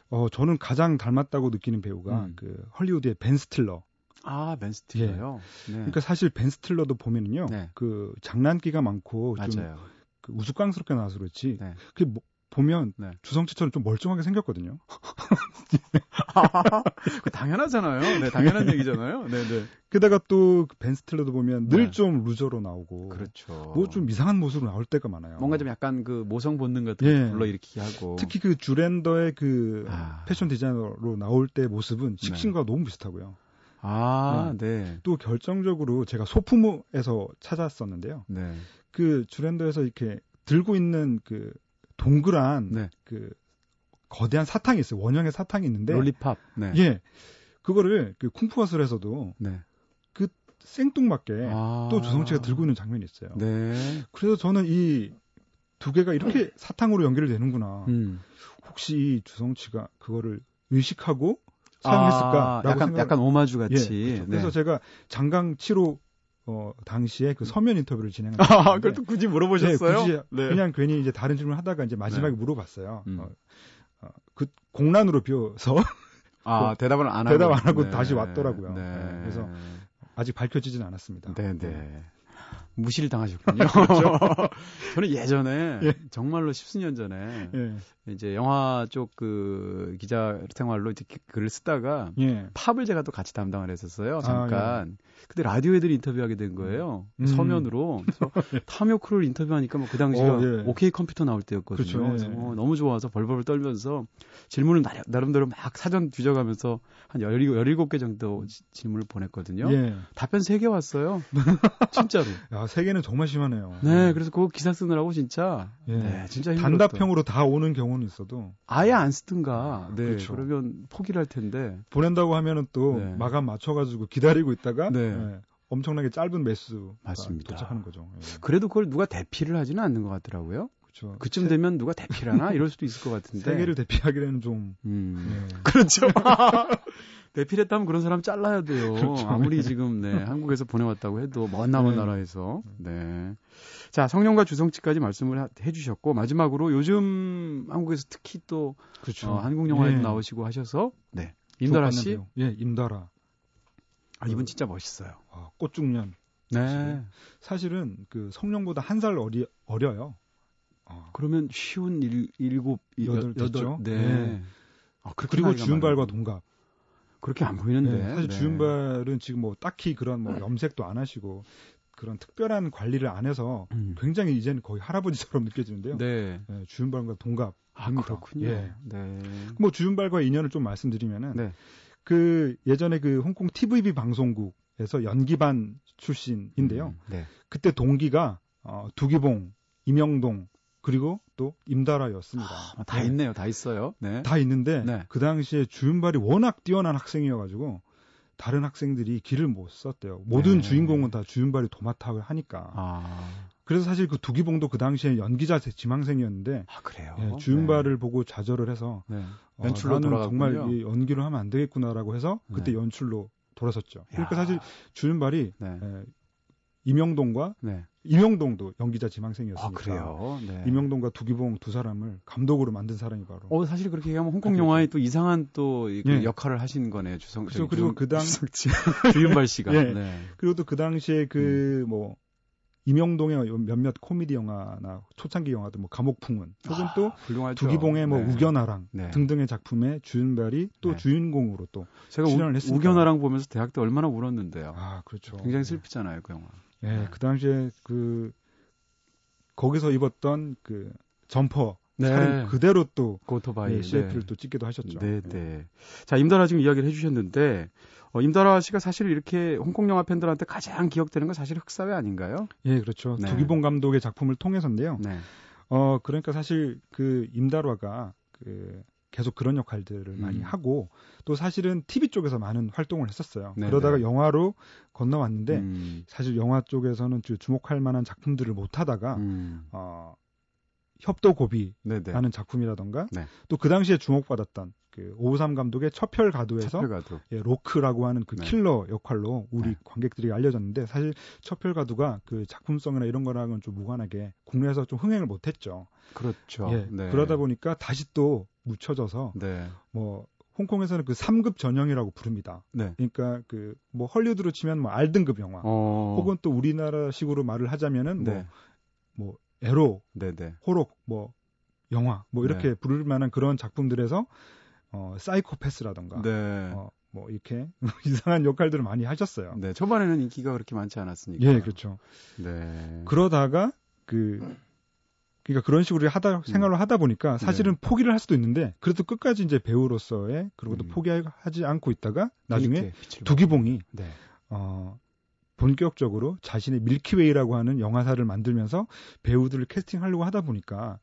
어 저는 가장 닮았다고 느끼는 배우가 음. 그 헐리우드의 벤 스틸러. 아, 벤 스틸러요. 네. 그러니까 사실 벤 스틸러도 보면은요. 네. 그 장난기가 많고 좀 맞아요. 그 우스꽝스럽게 나와서 그렇지. 네. 그 뭐- 보면 네. 주성치처럼 좀 멀쩡하게 생겼거든요. (laughs) 그 당연하잖아요. 네, 당연한 얘기잖아요. 네, 네. 게다가 또 벤 스틸러도 보면 늘 네. 좀 루저로 나오고 그렇죠. 뭐 좀 이상한 모습으로 나올 때가 많아요. 뭔가 좀 약간 그 모성 본능 같은 예. 거 불러일으키게 하고 특히 그 주랜더의 그 아. 패션 디자이너로 나올 때 모습은 식신과 너무 비슷하고요. 아, 네. 또 결정적으로 제가 소품에서 찾았었는데요. 네. 그 주랜더에서 이렇게 들고 있는 그 동그란 네. 그 거대한 사탕이 있어요. 원형의 사탕이 있는데 롤리팝. 네. 예. 그거를 그 쿵푸아슬에서도 네. 생뚱맞게 아. 또 주성치가 들고 있는 장면이 있어요. 네. 그래서 저는 이 두 개가 이렇게 사탕으로 연결되는구나. 음. 혹시 이 주성치가 그거를 의식하고 사용했을까라고 아, 약간 생각. 약간 오마주 예, 같이. 그렇죠. 네. 그래서 제가 장강 7호 어, 당시에 그 서면 인터뷰를 진행한 아, 그걸 또 굳이 물어보셨어요? 네, 굳이 네. 그냥 괜히 이제 다른 질문 하다가 이제 마지막에 네. 물어봤어요. 음. 어, 어, 그 공란으로 비워서 아, 대답을 안 하고. 대답 안 하고 다시 왔더라고요. 네. 네, 그래서 아직 밝혀지진 않았습니다. 네, 네. 무시를 당하셨군요. (laughs) (laughs) 저는 예전에 예. 정말로 십수년 전에 예. 이제 영화 쪽 그 기자 생활로 이제 기- 글을 쓰다가 예. 팝을 제가 또 같이 담당을 했었어요. 아, 잠깐. 근데 라디오 애들이 인터뷰하게 된 거예요. 음. 서면으로. 그래서 (laughs) 타미오크를 인터뷰하니까 뭐 그 당시가 어, 예. 오케이 컴퓨터 나올 때였거든요. 그렇죠, 예. 어, 너무 좋아서 벌벌 떨면서 질문을 나, 나름 대로 막 사전 뒤져가면서 한 17, 17개 정도 지- 질문을 보냈거든요. 예. 답변 3개 왔어요. 진짜로. 야, 세계는 정말 심하네요. 네, 그래서 그거 기사 쓰느라고 진짜 예. 네, 진짜 힘들었어요. 단답형으로 다 오는 경우는 있어도 아예 안 쓰든가. 네, 그렇죠. 그러면 포기를 할 텐데. 보낸다고 하면은 또 네. 마감 맞춰가지고 기다리고 있다가 네. 예, 엄청나게 짧은 매수가 맞습니다. 도착하는 거죠. 예. 그래도 그걸 누가 대피를 하지는 않는 것 같더라고요. 그렇죠. 그쯤 세- 되면 누가 대피를 하나 이럴 수도 있을 것 같은데. (laughs) 세계를 대피하기에는 좀 음. 예. (laughs) 그렇죠. (laughs) 대피를 했다면 그런 사람 잘라야 돼요. (laughs) 그렇죠. 아무리 지금 네, 한국에서 보내왔다고 해도 먼 남은 네. 나라에서. 네. 자, 성령과 주성치까지 말씀을 하- 해주셨고 마지막으로 요즘 한국에서 특히 또 그렇죠. 어, 한국 영화에도 예. 나오시고 하셔서 네. 임다라 씨, 배우. 예, 임다라. 아, 이분 진짜 멋있어요. 아, 꽃중년. 네. 사실은 그 성령보다 한 살 어리 어려요. 어. 그러면 쉬운 일, 일곱, 이- 여덟 여- 됐죠? 네. 네. 아, 그리고 주윤발과. 동갑. 그렇게 안 보이는데. 네, 사실 네. 주윤발은 지금 뭐 딱히 그런 뭐 염색도 안 하시고 그런 특별한 관리를 안 해서 음. 굉장히 이제는 거의 할아버지처럼 느껴지는데요. 네. 예, 주윤발과 동갑. 아, 그렇군요. 예. 네. 뭐 주윤발과 인연을 좀 말씀드리면은 네. 그 예전에 그 홍콩 TVB 방송국에서 연기반 출신인데요. 음, 네. 그때 동기가 어, 두기봉, 임영동 그리고 또 임다라였습니다. 아, 다 네. 있네요. 다 있어요. 네. 다 있는데 네. 그 당시에 주윤발이 워낙 뛰어난 학생이어가지고 다른 학생들이 길을 못 썼대요. 모든 네. 주인공은 다 주윤발이 도맡아 하니까. 아. 그래서 사실 그 두기봉도 그 당시에 연기자 지망생이었는데 아, 그래요. 예, 주윤발을 보고 좌절을 해서 네. 어, 연출로 나는 돌아갔군요. 정말 이 연기를 하면 안 되겠구나라고 해서 그때 네. 연출로 돌아섰죠. 그러니까 야. 사실 주윤발이 네. 예, 임영동과 네. 임영동도 연기자 아, 지망생이었으니까 그래요. 네. 임영동과 두기봉 두 사람을 감독으로 만든 사람이 바로 어, 사실 그렇게 얘기하면 홍콩 그렇죠. 영화에 또 이상한 또그 예. 역할을 하신 거네요. 주성 그렇죠. 그리고 주- 그 당- (laughs) 주윤발 씨가. 예. 네. 그리고 또 그 당시에 그뭐 임영동의 몇몇 코미디 영화나 초창기 영화도 뭐 감옥풍은 혹은 또 훌륭하죠. 두기봉의 뭐 아, 네. 우견아랑 네. 등등의 작품에 주윤발이 또 네. 주인공으로 또 제가 출연을 우, 했으니까. 우견아랑 보면서 대학 때 얼마나 울었는데요. 아, 그렇죠. 굉장히 슬프잖아요, 그 영화. 예, 네. 그 당시에 그 거기서 입었던 그 점퍼 네. 그대로 또그 오토바이. 예, CF를 네. 또 찍기도 하셨죠. 네, 네. 자, 임다라 지금 이야기를 해 주셨는데, 어, 임다라 씨가 사실 이렇게 홍콩 영화 팬들한테 가장 기억되는 건 사실 흑사회 아닌가요? 예, 그렇죠. 네. 두기봉 감독의 작품을 통해서인데요. 네. 어, 그러니까 사실 그 임다라가 그 계속 그런 역할들을 많이 음. 하고 또 사실은 TV 쪽에서 많은 활동을 했었어요. 네, 그러다가 네. 영화로 건너왔는데 음, 사실 영화 쪽에서는 주- 주목할 만한 작품들을 못 하다가 음, 어, 협도고비라는 네네. 작품이라던가 네. 또그 당시에 주목받았던 그 오우삼 감독의 첩혈 가도에서 첩혈 가도. 예, 로크라고 하는 그 네. 킬러 역할로 우리 네. 관객들이 알려졌는데 사실 첩혈 가도가 그 작품성이나 이런 거랑은 좀 무관하게 국내에서 좀 흥행을 못했죠. 그렇죠. 예, 네. 그러다 보니까 다시 또 묻혀져서 네. 뭐 홍콩에서는 그 3급 전형이라고 부릅니다. 네. 그러니까 그 뭐 헐리우드로 치면 뭐 R등급 영화 어. 혹은 또 우리나라식으로 말을 하자면은 네. 뭐, 뭐 에로, 네네. 호록, 뭐 영화 뭐 이렇게 네. 부를 만한 그런 작품들에서 어 사이코패스라던가 네. 어, 뭐 이렇게 (laughs) 이상한 역할들을 많이 하셨어요. 네. 초반에는 인기가 그렇게 많지 않았으니까. 예, 그렇죠. 네. 그러다가 그 그러니까 그런 식으로 하다 생활을 하다 보니까 사실은 네. 포기를 할 수도 있는데 그래도 끝까지 이제 배우로서의 그리고 또 음. 포기하지 않고 있다가 나중에 빛을 두기봉이 네. 어 본격적으로 자신의 Milkyway라고 하는 영화사를 만들면서 배우들을 캐스팅하려고 하다 보니까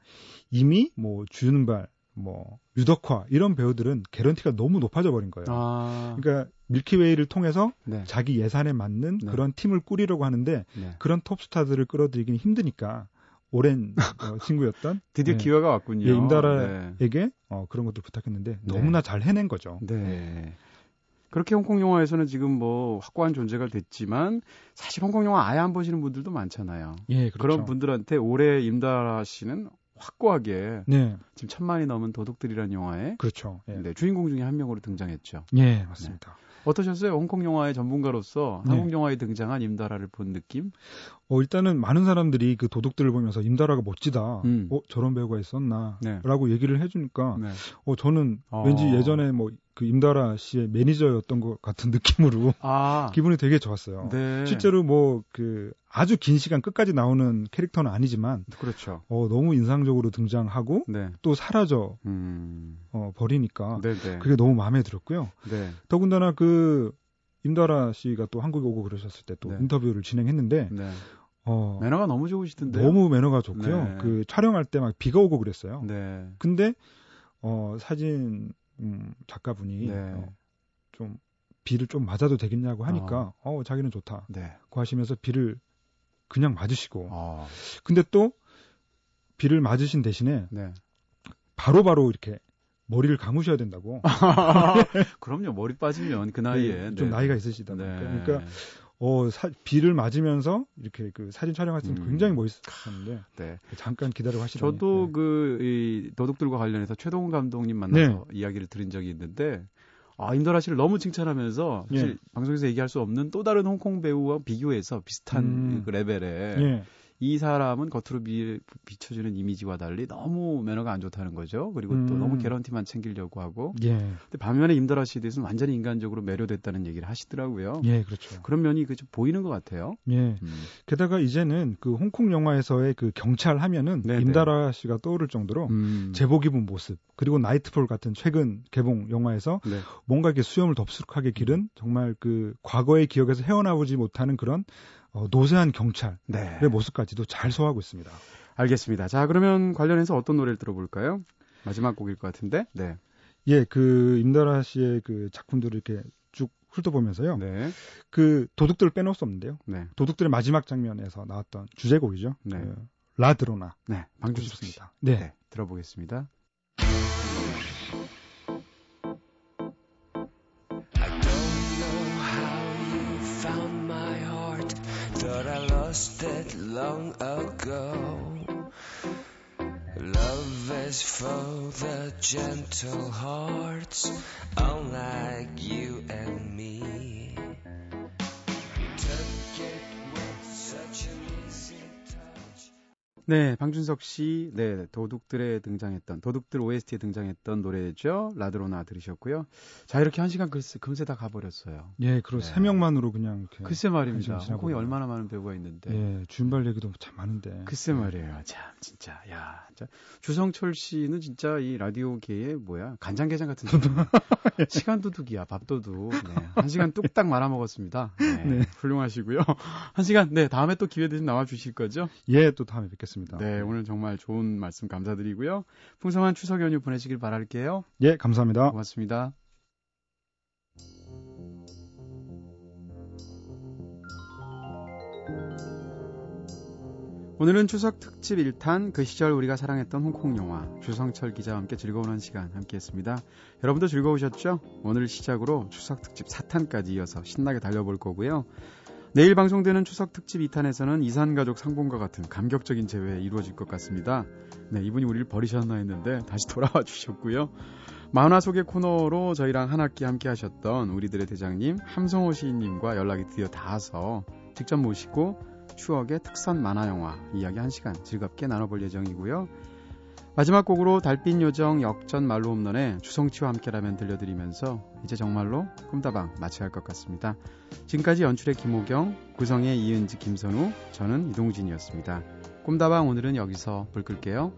이미 뭐 주윤발, 뭐 유덕화 이런 배우들은 개런티가 너무 높아져 버린 거예요. 아. 그러니까 Milkyway를 통해서 네. 자기 예산에 맞는 네. 그런 팀을 꾸리려고 하는데 네. 그런 톱스타들을 끌어들이기는 힘드니까 오랜 어, 친구였던 (laughs) 드디어 네. 기회가 왔군요. 예, 임다라 네. 에게 어, 그런 것들 부탁했는데 너무나 잘 해낸 거죠. 네. 그렇게 홍콩 영화에서는 지금 뭐 확고한 존재가 됐지만 사실 홍콩 영화 아예 안 보시는 분들도 많잖아요. 예, 그 그렇죠. 런 분들한테 올해 임다라 씨는 확고하게 네, 지금 천만이 넘은 도둑들이라는 영화에 그렇죠. 예, 네, 주인공 중에 한 명으로 등장했죠. 예, 맞습니다. 어떠셨어요? 홍콩 영화의 전문가로서 네. 한국 영화에 등장한 임다라를 본 느낌? 어, 일단은 많은 사람들이 그 도둑들을 보면서 임다라가 멋지다. 음. 어, 저런 배우가 있었나. 네. 라고 얘기를 해주니까, 네. 어, 저는 어. 왠지 예전에 뭐, 그 임다라 씨의 매니저였던 것 같은 느낌으로 아, (laughs) 기분이 되게 좋았어요. 네. 실제로 뭐, 그, 아주 긴 시간 끝까지 나오는 캐릭터는 아니지만, 그렇죠. 어, 너무 인상적으로 등장하고, 네. 또 사라져, 음. 어, 버리니까, 네, 네. 그게 너무 마음에 들었고요. 네. 더군다나 그, 임다라 씨가 또 한국에 오고 그러셨을 때또 네. 인터뷰를 진행했는데, 네. 어, 매너가 너무 좋으시던데. 너무 매너가 좋고요. 네. 그 촬영할 때 막 비가 오고 그랬어요. 네. 근데 어 사진 음, 작가분이 네. 어, 좀 비를 좀 맞아도 되겠냐고 하니까 어, 자기는 좋다고 네. 하시면서 비를 그냥 맞으시고 아, 근데 또 비를 맞으신 대신에 네. 바로바로 이렇게 머리를 감으셔야 된다고 (laughs) 그럼요. 머리 빠지면 그 나이에 네, 좀 네. 나이가 있으시다 네. 보니까 그러니까 어 사- 비를 맞으면서 이렇게 그 사진 촬영하시면 음. 굉장히 멋있었는데 네. 잠깐 기다려 하시더니 저도 네. 그, 이, 도둑들과 관련해서 최동훈 감독님 만나서 이야기를 들은 적이 있는데, 아, 임다라 씨를 너무 칭찬하면서, 사실 예. 방송에서 얘기할 수 없는 또 다른 홍콩 배우와 비교해서 비슷한 음. 그 레벨에, 예. 이 사람은 겉으로 비, 비춰주는 이미지와 달리 너무 매너가 안 좋다는 거죠. 그리고 또 음. 너무 개런티만 챙기려고 하고. 예. 근데 반면에 임다라 씨에 대해서는 완전히 인간적으로 매료됐다는 얘기를 하시더라고요. 예, 그렇죠. 그런 면이 그 좀 보이는 것 같아요. 예. 음. 게다가 이제는 그 홍콩 영화에서의 그 경찰 하면은 네네. 임다라 씨가 떠오를 정도로 음. 제복 입은 모습 그리고 나이트폴 같은 최근 개봉 영화에서 네. 뭔가 이렇게 수염을 덥수룩하게 기른 정말 그 과거의 기억에서 헤어나오지 못하는 그런 어, 노세한 경찰의 네. 모습까지도 잘 소화하고 있습니다. 알겠습니다. 자, 그러면 관련해서 어떤 노래를 들어볼까요? 마지막 곡일 것 같은데. 네. 예, 그 임다라 씨의 그 작품들을 이렇게 쭉 훑어보면서요. 네. 그 도둑들을 빼놓을 수 없는데요. 네. 도둑들의 마지막 장면에서 나왔던 주제곡이죠. 네. 그 라드로나. 네. 씨. 싶습니다. 네. 네. 들어보겠습니다. Long ago. Love is for the gentle hearts, 네, 방준석 씨, 네, 도둑들에 등장했던, 도둑들 OST에 등장했던 노래죠. 라드로나 들으셨고요. 자, 이렇게 한 시간 글쎄, 금세 다 가버렸어요. 예, 그리고 네. 세 명만으로 그냥 이렇게. 글쎄 말입니다. 지나버려요. 얼마나 많은 배우가 있는데. 예, 주인발 얘기도 참 많은데. 글쎄 말이에요. 참, 진짜. 야, 진짜. 주성철 씨는 진짜 이 라디오계의 뭐야, 간장게장 같은 사람. (laughs) 시간 도둑이야, 밥 도둑. 네. 한 시간 뚝딱 말아먹었습니다. 네. 네. 훌륭하시고요. 한 시간, 네, 다음에 또 기회 되시면 나와 주실 거죠? 예, 또 다음에 뵙겠습니다. 네, 오늘 정말 좋은 말씀 감사드리고요. 풍성한 추석 연휴 보내시길 바랄게요. 예, 감사합니다. 고맙습니다. 오늘은 추석 특집 1탄 그 시절 우리가 사랑했던 홍콩 영화 주성철 기자와 함께 즐거운 한 시간 함께했습니다. 여러분도 즐거우셨죠? 오늘 시작으로 추석 특집 4탄까지 이어서 신나게 달려볼 거고요. 내일 방송되는 추석 특집 2탄에서는 이산가족 상봉과 같은 감격적인 재회 이루어질 것 같습니다. 네, 이분이 우리를 버리셨나 했는데 다시 돌아와 주셨고요. 만화 소개 코너로 저희랑 한 학기 함께 하셨던 우리들의 대장님 함성호 시인님과 연락이 드디어 닿아서 직접 모시고 추억의 특선 만화 영화 이야기 한 시간 즐겁게 나눠볼 예정이고요. 마지막 곡으로 달빛 요정 역전 말로 홈런의 주성치와 함께라면 들려드리면서 이제 정말로 꿈다방 마쳐야 할 것 같습니다. 지금까지 연출의 김호경, 구성의 이은지, 김선우, 저는 이동진이었습니다. 꿈다방 오늘은 여기서 불 끌게요.